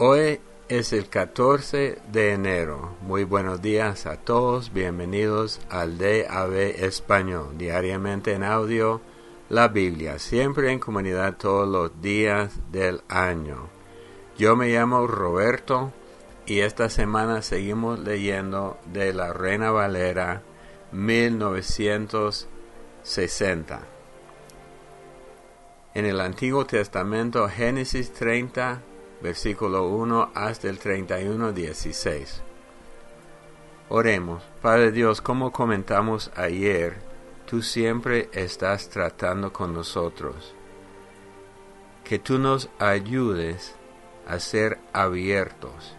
Hoy es el 14 de enero. Muy buenos días a todos. Bienvenidos al DAB Español, diariamente en audio, la Biblia, siempre en comunidad todos los días del año. Yo me llamo Roberto y esta semana seguimos leyendo de la Reina Valera 1960. En el Antiguo Testamento, Génesis 30, versículo 1 hasta el 31, 16. Oremos, Padre Dios, como comentamos ayer, tú siempre estás tratando con nosotros. Que tú nos ayudes a ser abiertos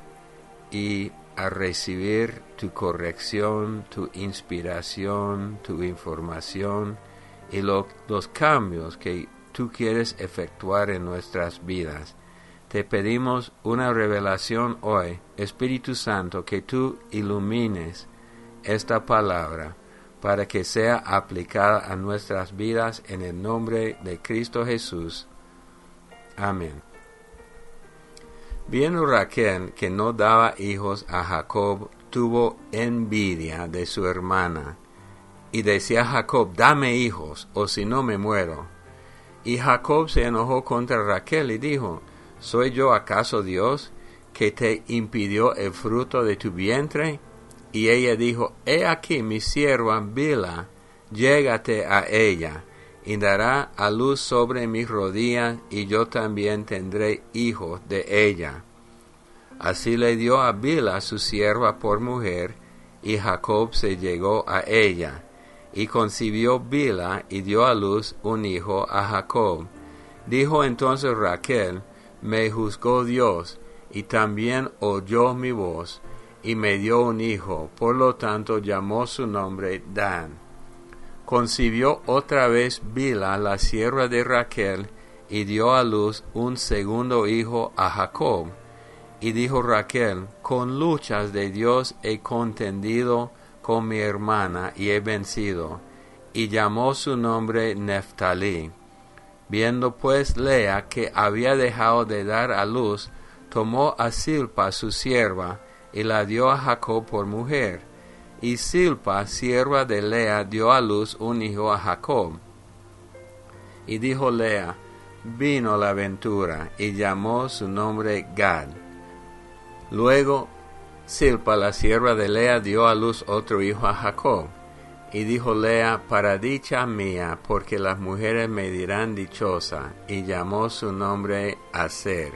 y a recibir tu corrección, tu inspiración, tu información y los cambios que tú quieres efectuar en nuestras vidas te pedimos una revelación hoy, Espíritu Santo, que tú ilumines esta palabra para que sea aplicada a nuestras vidas en el nombre de Cristo Jesús. Amén. Viendo Raquel que no daba hijos a Jacob, tuvo envidia de su hermana, y decía a Jacob, dame hijos, o si no me muero. Y Jacob se enojó contra Raquel y dijo, ¿Soy yo acaso Dios que te impidió el fruto de tu vientre? Y ella dijo, He aquí mi sierva Bila, llégate a ella, y dará a luz sobre mis rodillas, y yo también tendré hijos de ella. Así le dio a Bila su sierva por mujer, y Jacob se llegó a ella, y concibió Bila y dio a luz un hijo a Jacob. Dijo entonces Raquel, me juzgó Dios, y también oyó mi voz, y me dio un hijo, por lo tanto llamó su nombre Dan. Concibió otra vez Bila, la sierva de Raquel, y dio a luz un segundo hijo a Jacob. Y dijo Raquel, con luchas de Dios he contendido con mi hermana y he vencido. Y llamó su nombre Neftalí. Viendo pues Lea que había dejado de dar a luz, tomó a Silpa su sierva, y la dio a Jacob por mujer. Y Silpa, sierva de Lea, dio a luz un hijo a Jacob. Y dijo Lea, vino la aventura, y llamó su nombre Gad. Luego Silpa, la sierva de Lea, dio a luz otro hijo a Jacob. Y dijo Lea, para dicha mía, porque las mujeres me dirán dichosa, y llamó su nombre Aser.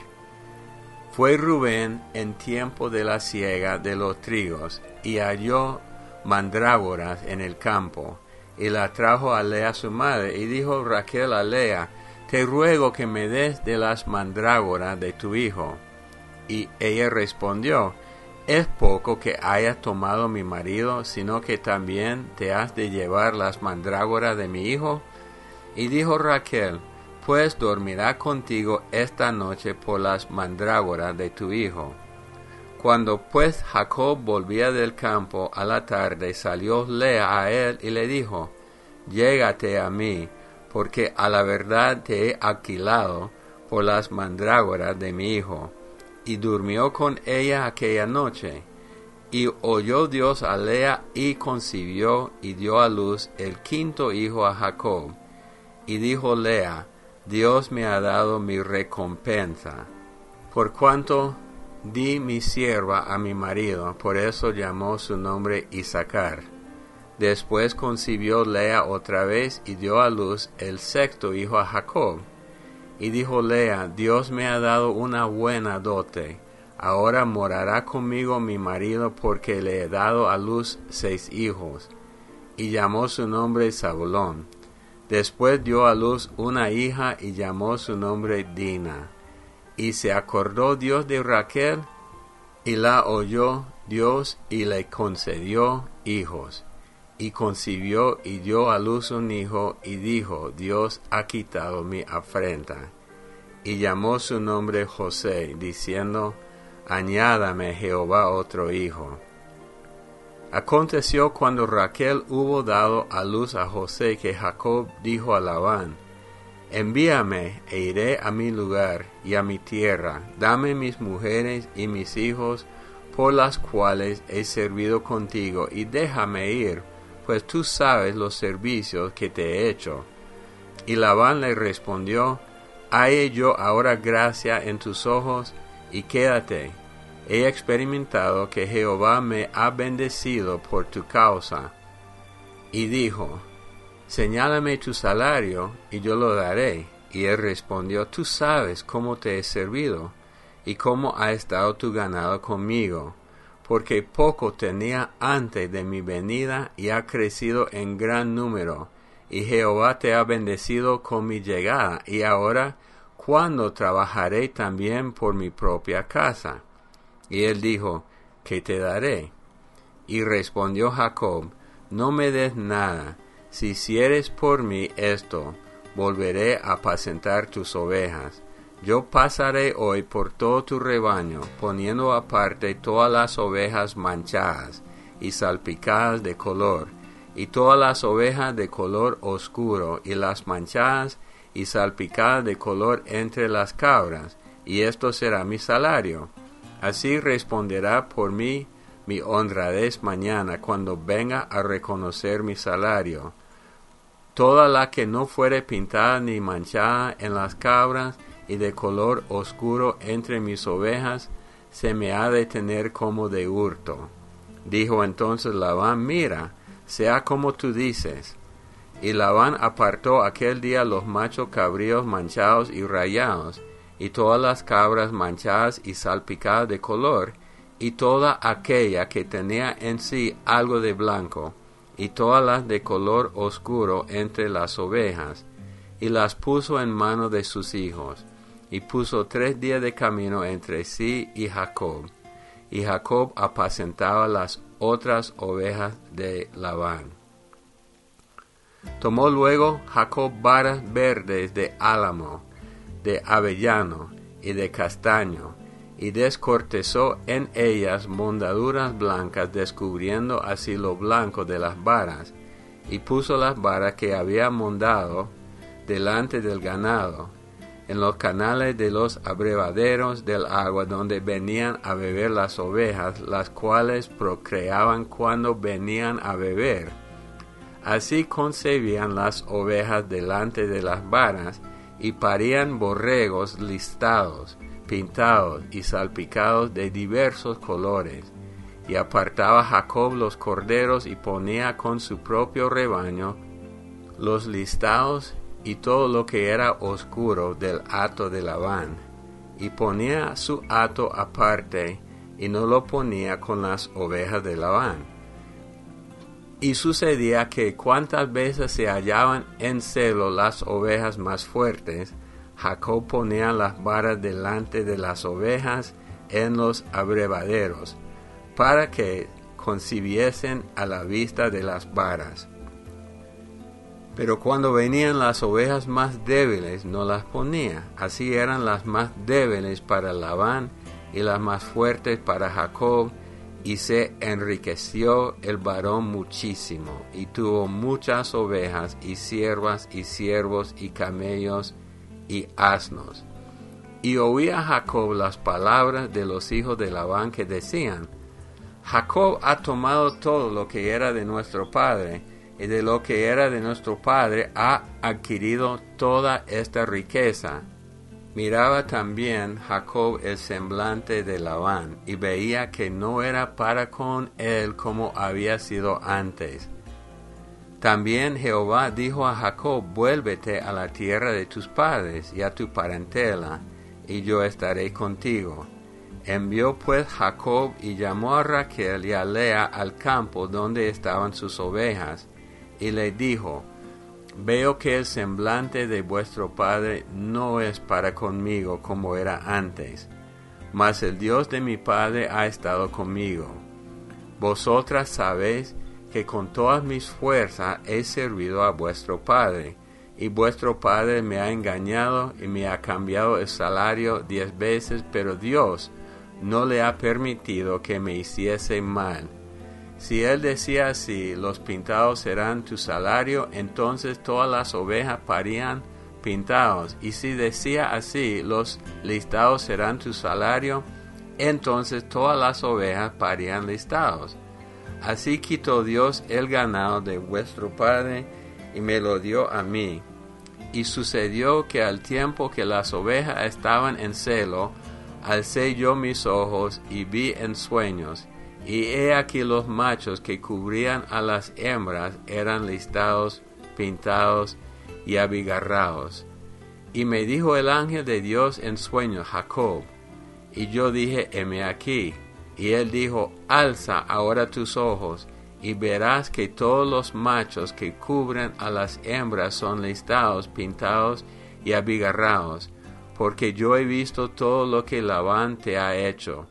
Fue Rubén en tiempo de la siega de los trigos, y halló mandrágoras en el campo, y la trajo a Lea su madre, y dijo Raquel a Lea, te ruego que me des de las mandrágoras de tu hijo. Y ella respondió, es poco que hayas tomado mi marido, sino que también te has de llevar las mandrágoras de mi hijo. Y dijo Raquel, pues dormirá contigo esta noche por las mandrágoras de tu hijo. Cuando pues Jacob volvía del campo a la tarde, salió Lea a él y le dijo, Llégate a mí, porque a la verdad te he alquilado por las mandrágoras de mi hijo y durmió con ella aquella noche. Y oyó Dios a Lea y concibió y dio a luz el quinto hijo a Jacob. Y dijo Lea, Dios me ha dado mi recompensa. Por cuanto di mi sierva a mi marido, por eso llamó su nombre Isaacar. Después concibió Lea otra vez y dio a luz el sexto hijo a Jacob y dijo Lea, Dios me ha dado una buena dote. Ahora morará conmigo mi marido porque le he dado a luz seis hijos. Y llamó su nombre Zabulón. Después dio a luz una hija y llamó su nombre Dina. Y se acordó Dios de Raquel y la oyó Dios y le concedió hijos y concibió y dio a luz un hijo y dijo, Dios ha quitado mi afrenta. Y llamó su nombre José, diciendo, Añádame Jehová otro hijo. Aconteció cuando Raquel hubo dado a luz a José que Jacob dijo a Labán, Envíame e iré a mi lugar y a mi tierra. Dame mis mujeres y mis hijos, por las cuales he servido contigo, y déjame ir, pues tú sabes los servicios que te he hecho. Y Labán le respondió, Hay yo ahora gracia en tus ojos, y quédate. He experimentado que Jehová me ha bendecido por tu causa. Y dijo, Señálame tu salario, y yo lo daré. Y él respondió, Tú sabes cómo te he servido, y cómo ha estado tu ganado conmigo porque poco tenía antes de mi venida y ha crecido en gran número, y Jehová te ha bendecido con mi llegada, y ahora, ¿cuándo trabajaré también por mi propia casa? Y él dijo, ¿qué te daré? Y respondió Jacob, no me des nada, si hicieres por mí esto, volveré a apacentar tus ovejas yo pasaré hoy por todo tu rebaño, poniendo aparte todas las ovejas manchadas y salpicadas de color, y todas las ovejas de color oscuro, y las manchadas y salpicadas de color entre las cabras, y esto será mi salario. Así responderá por mí mi honradez mañana, cuando venga a reconocer mi salario. Toda la que no fuere pintada ni manchada en las cabras, y de color oscuro entre mis ovejas, se me ha de tener como de hurto. Dijo entonces Labán, mira, sea como tú dices. Y Labán apartó aquel día los machos cabríos manchados y rayados, y todas las cabras manchadas y salpicadas de color, y toda aquella que tenía en sí algo de blanco, y todas las de color oscuro entre las ovejas, y las puso en mano de sus hijos y puso tres días de camino entre sí y Jacob, y Jacob apacentaba las otras ovejas de Labán. Tomó luego Jacob varas verdes de álamo, de avellano y de castaño, y descortezó en ellas mondaduras blancas, descubriendo así lo blanco de las varas, y puso las varas que había mondado delante del ganado, en los canales de los abrevaderos del agua donde venían a beber las ovejas, las cuales procreaban cuando venían a beber. Así concebían las ovejas delante de las varas y parían borregos listados, pintados y salpicados de diversos colores. Y apartaba Jacob los corderos y ponía con su propio rebaño los listados y todo lo que era oscuro del hato de Labán, y ponía su hato aparte, y no lo ponía con las ovejas de Labán. Y sucedía que cuantas veces se hallaban en celo las ovejas más fuertes, Jacob ponía las varas delante de las ovejas en los abrevaderos, para que concibiesen a la vista de las varas. Pero cuando venían las ovejas más débiles no las ponía. Así eran las más débiles para Labán y las más fuertes para Jacob. Y se enriqueció el varón muchísimo, y tuvo muchas ovejas, y siervas, y siervos, y camellos, y asnos. Y oía Jacob las palabras de los hijos de Labán que decían, Jacob ha tomado todo lo que era de nuestro padre, y de lo que era de nuestro padre ha adquirido toda esta riqueza. Miraba también Jacob el semblante de Labán y veía que no era para con él como había sido antes. También Jehová dijo a Jacob, vuélvete a la tierra de tus padres y a tu parentela, y yo estaré contigo. Envió pues Jacob y llamó a Raquel y a Lea al campo donde estaban sus ovejas, y le dijo, Veo que el semblante de vuestro Padre no es para conmigo como era antes, mas el Dios de mi Padre ha estado conmigo. Vosotras sabéis que con todas mis fuerzas he servido a vuestro Padre, y vuestro Padre me ha engañado y me ha cambiado el salario diez veces, pero Dios no le ha permitido que me hiciese mal si él decía así, los pintados serán tu salario, entonces todas las ovejas parían pintados. Y si decía así, los listados serán tu salario, entonces todas las ovejas parían listados. Así quitó Dios el ganado de vuestro padre y me lo dio a mí. Y sucedió que al tiempo que las ovejas estaban en celo, alcé yo mis ojos y vi en sueños, y he aquí los machos que cubrían a las hembras eran listados, pintados y abigarrados. Y me dijo el ángel de Dios en sueño, Jacob. Y yo dije, heme aquí. Y él dijo, alza ahora tus ojos, y verás que todos los machos que cubren a las hembras son listados, pintados y abigarrados, porque yo he visto todo lo que Labán te ha hecho.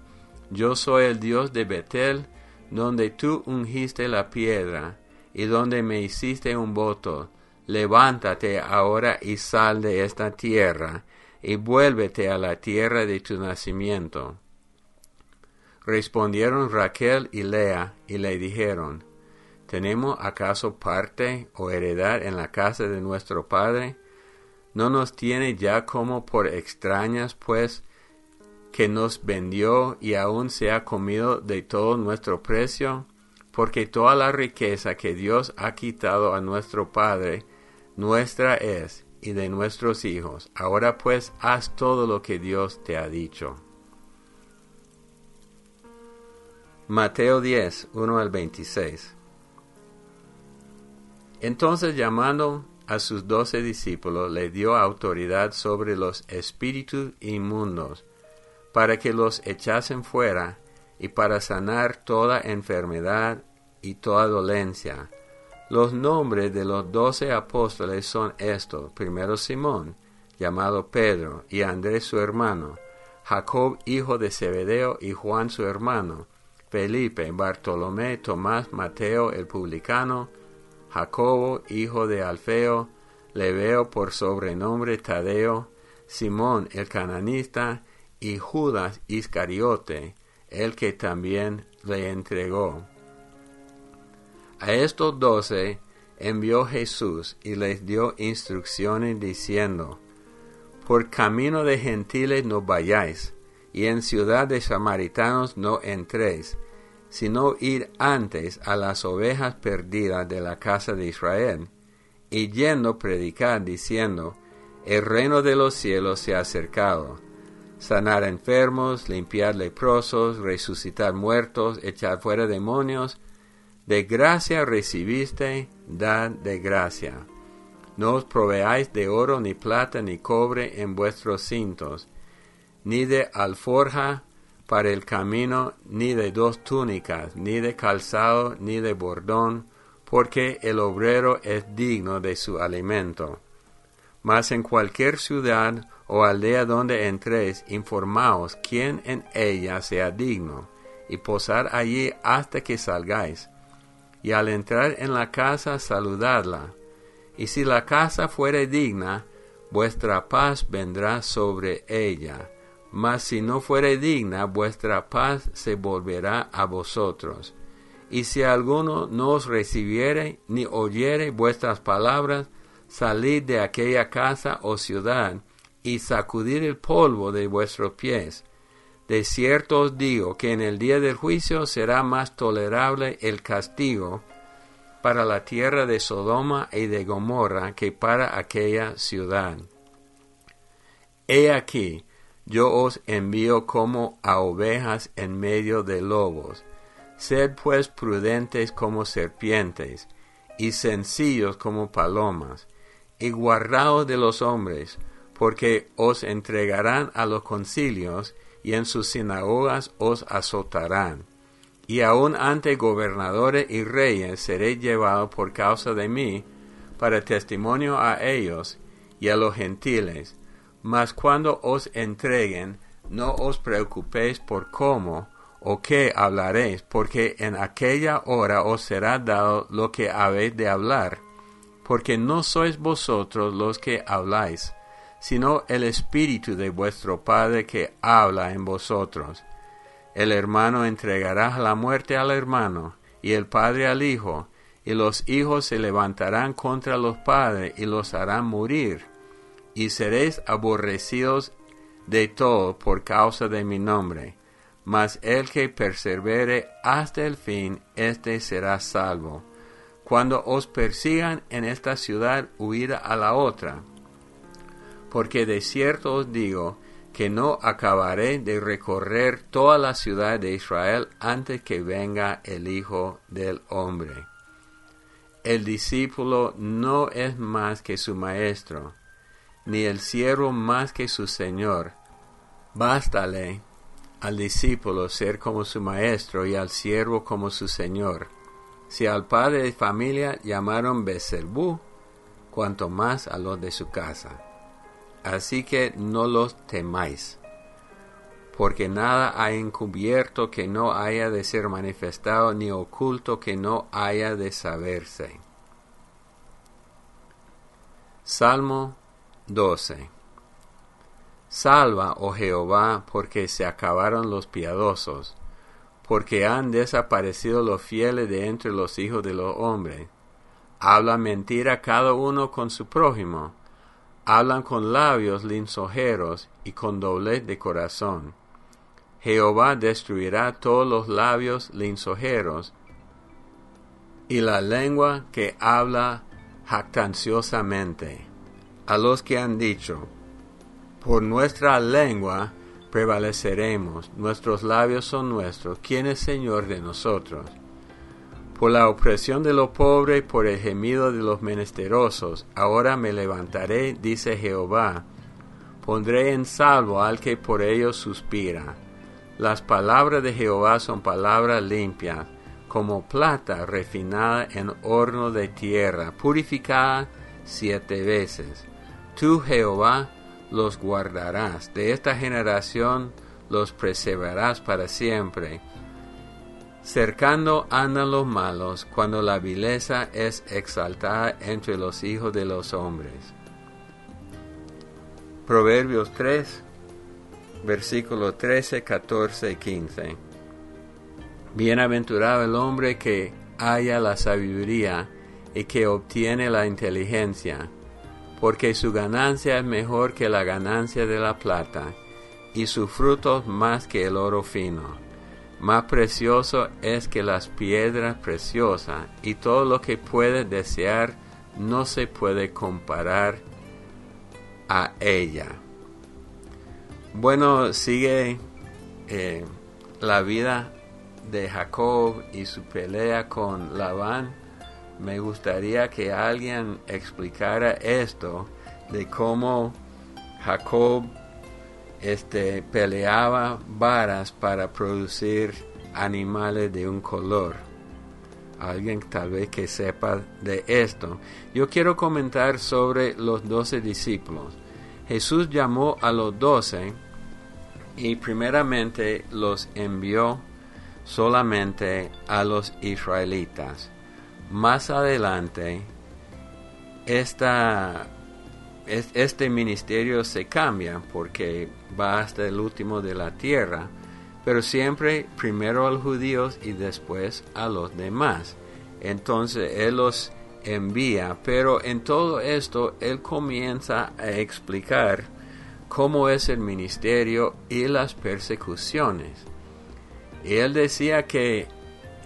Yo soy el Dios de Betel, donde tú ungiste la piedra, y donde me hiciste un voto levántate ahora y sal de esta tierra, y vuélvete a la tierra de tu nacimiento. Respondieron Raquel y Lea, y le dijeron, ¿Tenemos acaso parte o heredad en la casa de nuestro padre? ¿No nos tiene ya como por extrañas, pues, que nos vendió y aún se ha comido de todo nuestro precio? Porque toda la riqueza que Dios ha quitado a nuestro Padre nuestra es y de nuestros hijos. Ahora pues haz todo lo que Dios te ha dicho. Mateo 10, 1 al 26. Entonces llamando a sus doce discípulos, le dio autoridad sobre los espíritus inmundos, para que los echasen fuera y para sanar toda enfermedad y toda dolencia los nombres de los doce apóstoles son estos. Primero Simón, llamado Pedro, y Andrés su hermano, Jacob hijo de Zebedeo y Juan su hermano, Felipe, Bartolomé, Tomás, Mateo el publicano, Jacobo hijo de Alfeo, Leveo por sobrenombre Tadeo, Simón el cananista y Judas Iscariote, el que también le entregó. A estos doce envió Jesús y les dio instrucciones diciendo, Por camino de gentiles no vayáis, y en ciudad de samaritanos no entréis, sino ir antes a las ovejas perdidas de la casa de Israel, y yendo predicar diciendo, El reino de los cielos se ha acercado, sanar enfermos, limpiar leprosos, resucitar muertos, echar fuera demonios, de gracia recibiste, dad de gracia. No os proveáis de oro, ni plata, ni cobre en vuestros cintos, ni de alforja para el camino, ni de dos túnicas, ni de calzado, ni de bordón, porque el obrero es digno de su alimento. Mas en cualquier ciudad o aldea donde entréis, informaos quién en ella sea digno, y posad allí hasta que salgáis y al entrar en la casa saludadla. Y si la casa fuere digna, vuestra paz vendrá sobre ella. Mas si no fuere digna, vuestra paz se volverá a vosotros. Y si alguno no os recibiere ni oyere vuestras palabras, salid de aquella casa o ciudad, y sacudid el polvo de vuestros pies de cierto os digo que en el día del juicio será más tolerable el castigo para la tierra de Sodoma y de Gomorra que para aquella ciudad. He aquí, yo os envío como a ovejas en medio de lobos. Sed pues prudentes como serpientes, y sencillos como palomas, y guardaos de los hombres, porque os entregarán a los concilios, y en sus sinagogas os azotarán. Y aun ante gobernadores y reyes seré llevado por causa de mí, para testimonio a ellos y a los gentiles. Mas cuando os entreguen, no os preocupéis por cómo o qué hablaréis, porque en aquella hora os será dado lo que habéis de hablar, porque no sois vosotros los que habláis, sino el Espíritu de vuestro Padre que habla en vosotros. El hermano entregará la muerte al hermano, y el padre al hijo, y los hijos se levantarán contra los padres y los harán morir, y seréis aborrecidos de todo por causa de mi nombre. Mas el que persevere hasta el fin, éste será salvo. Cuando os persigan en esta ciudad, huid a la otra. Porque de cierto os digo, que no acabaré de recorrer toda la ciudad de Israel antes que venga el Hijo del Hombre. El discípulo no es más que su maestro, ni el siervo más que su señor. Bástale al discípulo ser como su maestro y al siervo como su señor. Si al padre de familia llamaron Beselbú, cuanto más a los de su casa. Así que no los temáis, porque nada hay encubierto que no haya de ser manifestado, ni oculto que no haya de saberse. Salmo 12 Salva, oh Jehová, porque se acabaron los piadosos, porque han desaparecido los fieles de entre los hijos de los hombres. Habla mentira cada uno con su prójimo hablan con labios linsojeros y con doblez de corazón. Jehová destruirá todos los labios linsojeros y la lengua que habla jactanciosamente. A los que han dicho, por nuestra lengua prevaleceremos, nuestros labios son nuestros, ¿quién es Señor de nosotros? por la opresión de los pobres, por el gemido de los menesterosos. Ahora me levantaré, dice Jehová, pondré en salvo al que por ellos suspira. Las palabras de Jehová son palabras limpias, como plata refinada en horno de tierra, purificada siete veces. Tú, Jehová, los guardarás, de esta generación los preservarás para siempre Cercando andan los malos cuando la vileza es exaltada entre los hijos de los hombres. Proverbios 3, versículos 13, 14 y 15. Bienaventurado el hombre que haya la sabiduría y que obtiene la inteligencia, porque su ganancia es mejor que la ganancia de la plata, y su fruto más que el oro fino más precioso es que las piedras preciosas y todo lo que puede desear no se puede comparar a ella. Bueno, sigue eh, la vida de Jacob y su pelea con Labán. Me gustaría que alguien explicara esto de cómo Jacob este, peleaba varas para producir animales de un color. Alguien tal vez que sepa de esto. Yo quiero comentar sobre los doce discípulos. Jesús llamó a los doce y primeramente los envió solamente a los israelitas. Más adelante, esta este ministerio se cambia porque va hasta el último de la tierra, pero siempre primero a los judíos y después a los demás. Entonces Él los envía, pero en todo esto Él comienza a explicar cómo es el ministerio y las persecuciones. Y Él decía que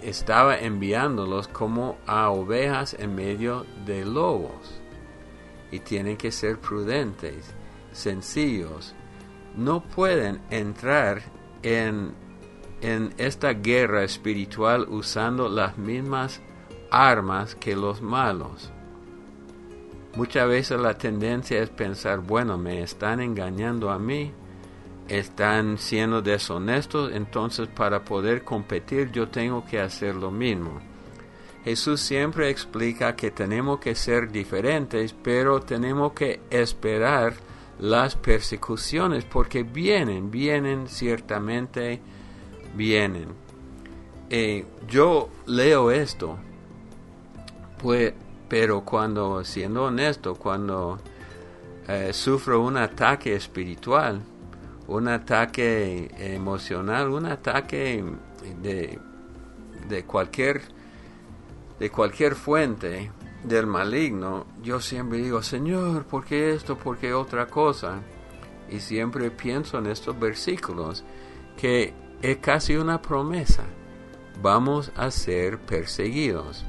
estaba enviándolos como a ovejas en medio de lobos y tienen que ser prudentes, sencillos. No pueden entrar en, en esta guerra espiritual usando las mismas armas que los malos. Muchas veces la tendencia es pensar, bueno, me están engañando a mí, están siendo deshonestos, entonces para poder competir yo tengo que hacer lo mismo. Jesús siempre explica que tenemos que ser diferentes, pero tenemos que esperar las persecuciones porque vienen, vienen, ciertamente vienen. Eh, yo leo esto, pues, pero cuando, siendo honesto, cuando eh, sufro un ataque espiritual, un ataque emocional, un ataque de, de cualquier de cualquier fuente, del maligno, yo siempre digo, Señor, ¿por qué esto? ¿Por qué otra cosa? Y siempre pienso en estos versículos que es casi una promesa. Vamos a ser perseguidos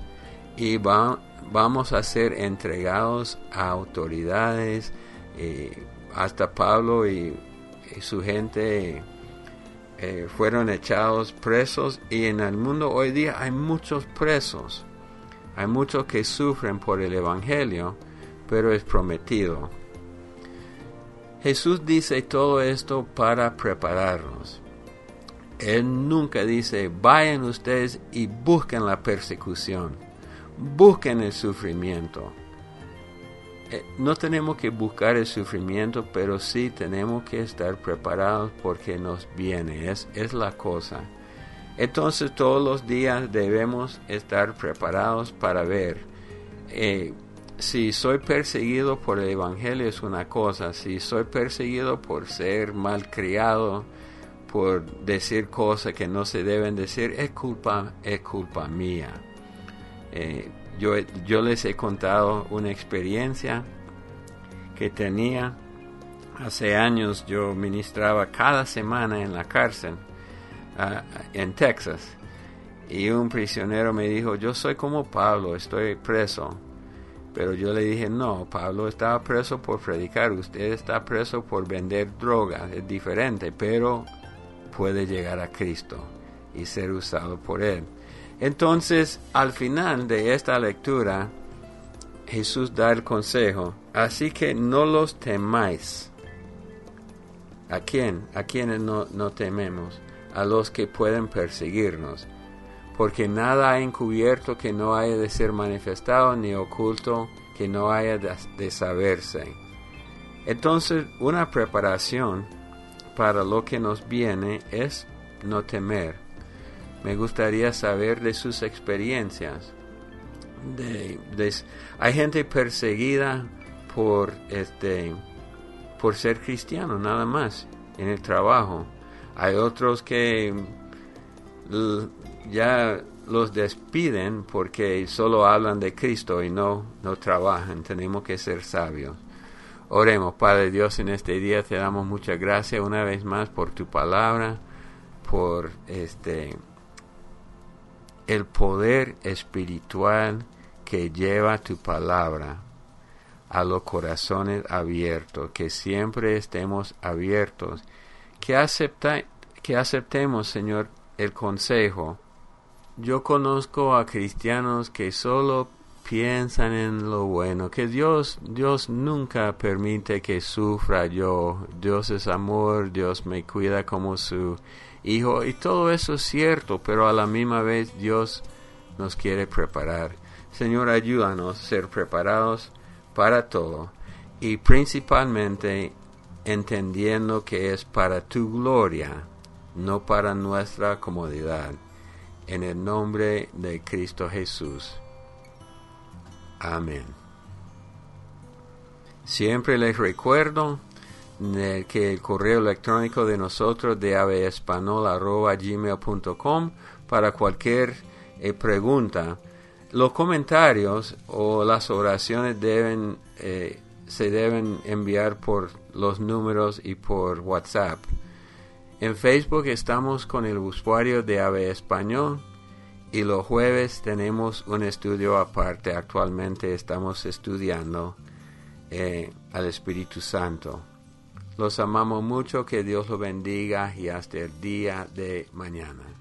y vamos a ser entregados a autoridades. Eh, hasta Pablo y, su gente eh, fueron echados presos y en el mundo hoy día hay muchos presos. Hay muchos que sufren por el Evangelio, pero es prometido. Jesús dice todo esto para prepararnos. Él nunca dice, vayan ustedes y busquen la persecución, busquen el sufrimiento. Eh, no tenemos que buscar el sufrimiento, pero sí tenemos que estar preparados porque nos viene, es, es la cosa. Entonces todos los días debemos estar preparados para ver. Eh, si soy perseguido por el Evangelio es una cosa, si soy perseguido por ser malcriado, por decir cosas que no se deben decir, es culpa, es culpa mía. Eh, yo, yo les he contado una experiencia que tenía hace años. Yo ministraba cada semana en la cárcel en Texas y un prisionero me dijo, yo soy como Pablo, estoy preso. Pero yo le dije, no, Pablo estaba preso por predicar, usted está preso por vender drogas, es diferente, pero puede llegar a Cristo y ser usado por Él. Entonces, al final de esta lectura, Jesús da el consejo, así que no los temáis. ¿A quién? ¿A quiénes no, tememos? A los que pueden perseguirnos, porque nada ha encubierto que no haya de ser manifestado, ni oculto que no haya de saberse. Entonces, una preparación para lo que nos viene es no temer me gustaría saber de sus experiencias. De, hay gente perseguida por este por ser cristiano nada más en el trabajo. Hay otros que ya los despiden porque solo hablan de Cristo y no, no trabajan. Tenemos que ser sabios. Oremos, Padre Dios, en este día te damos muchas gracias una vez más por tu palabra, por este el poder espiritual que lleva tu palabra a los corazones abiertos, que siempre estemos abiertos, que, acepta, que aceptemos, Señor, el consejo. Yo conozco a cristianos que solo piensan en lo bueno, que Dios, Dios nunca permite que sufra yo. Dios es amor, Dios me cuida como su hijo, y todo eso es cierto, pero a la misma vez Dios nos quiere preparar. Señor, ayúdanos a ser preparados para todo y principalmente entendiendo que es para tu gloria, no para nuestra comodidad. En el nombre de Cristo Jesús. Amén. Siempre les recuerdo que el correo electrónico de nosotros de avespanol.gmail.com para cualquier eh, pregunta. Los comentarios o las oraciones deben, eh, se deben enviar por los números y por WhatsApp. En Facebook estamos con el usuario de Ave Español y los jueves tenemos un estudio aparte. Actualmente estamos estudiando eh, al Espíritu Santo. Los amamos mucho, que Dios los bendiga y hasta el día de mañana.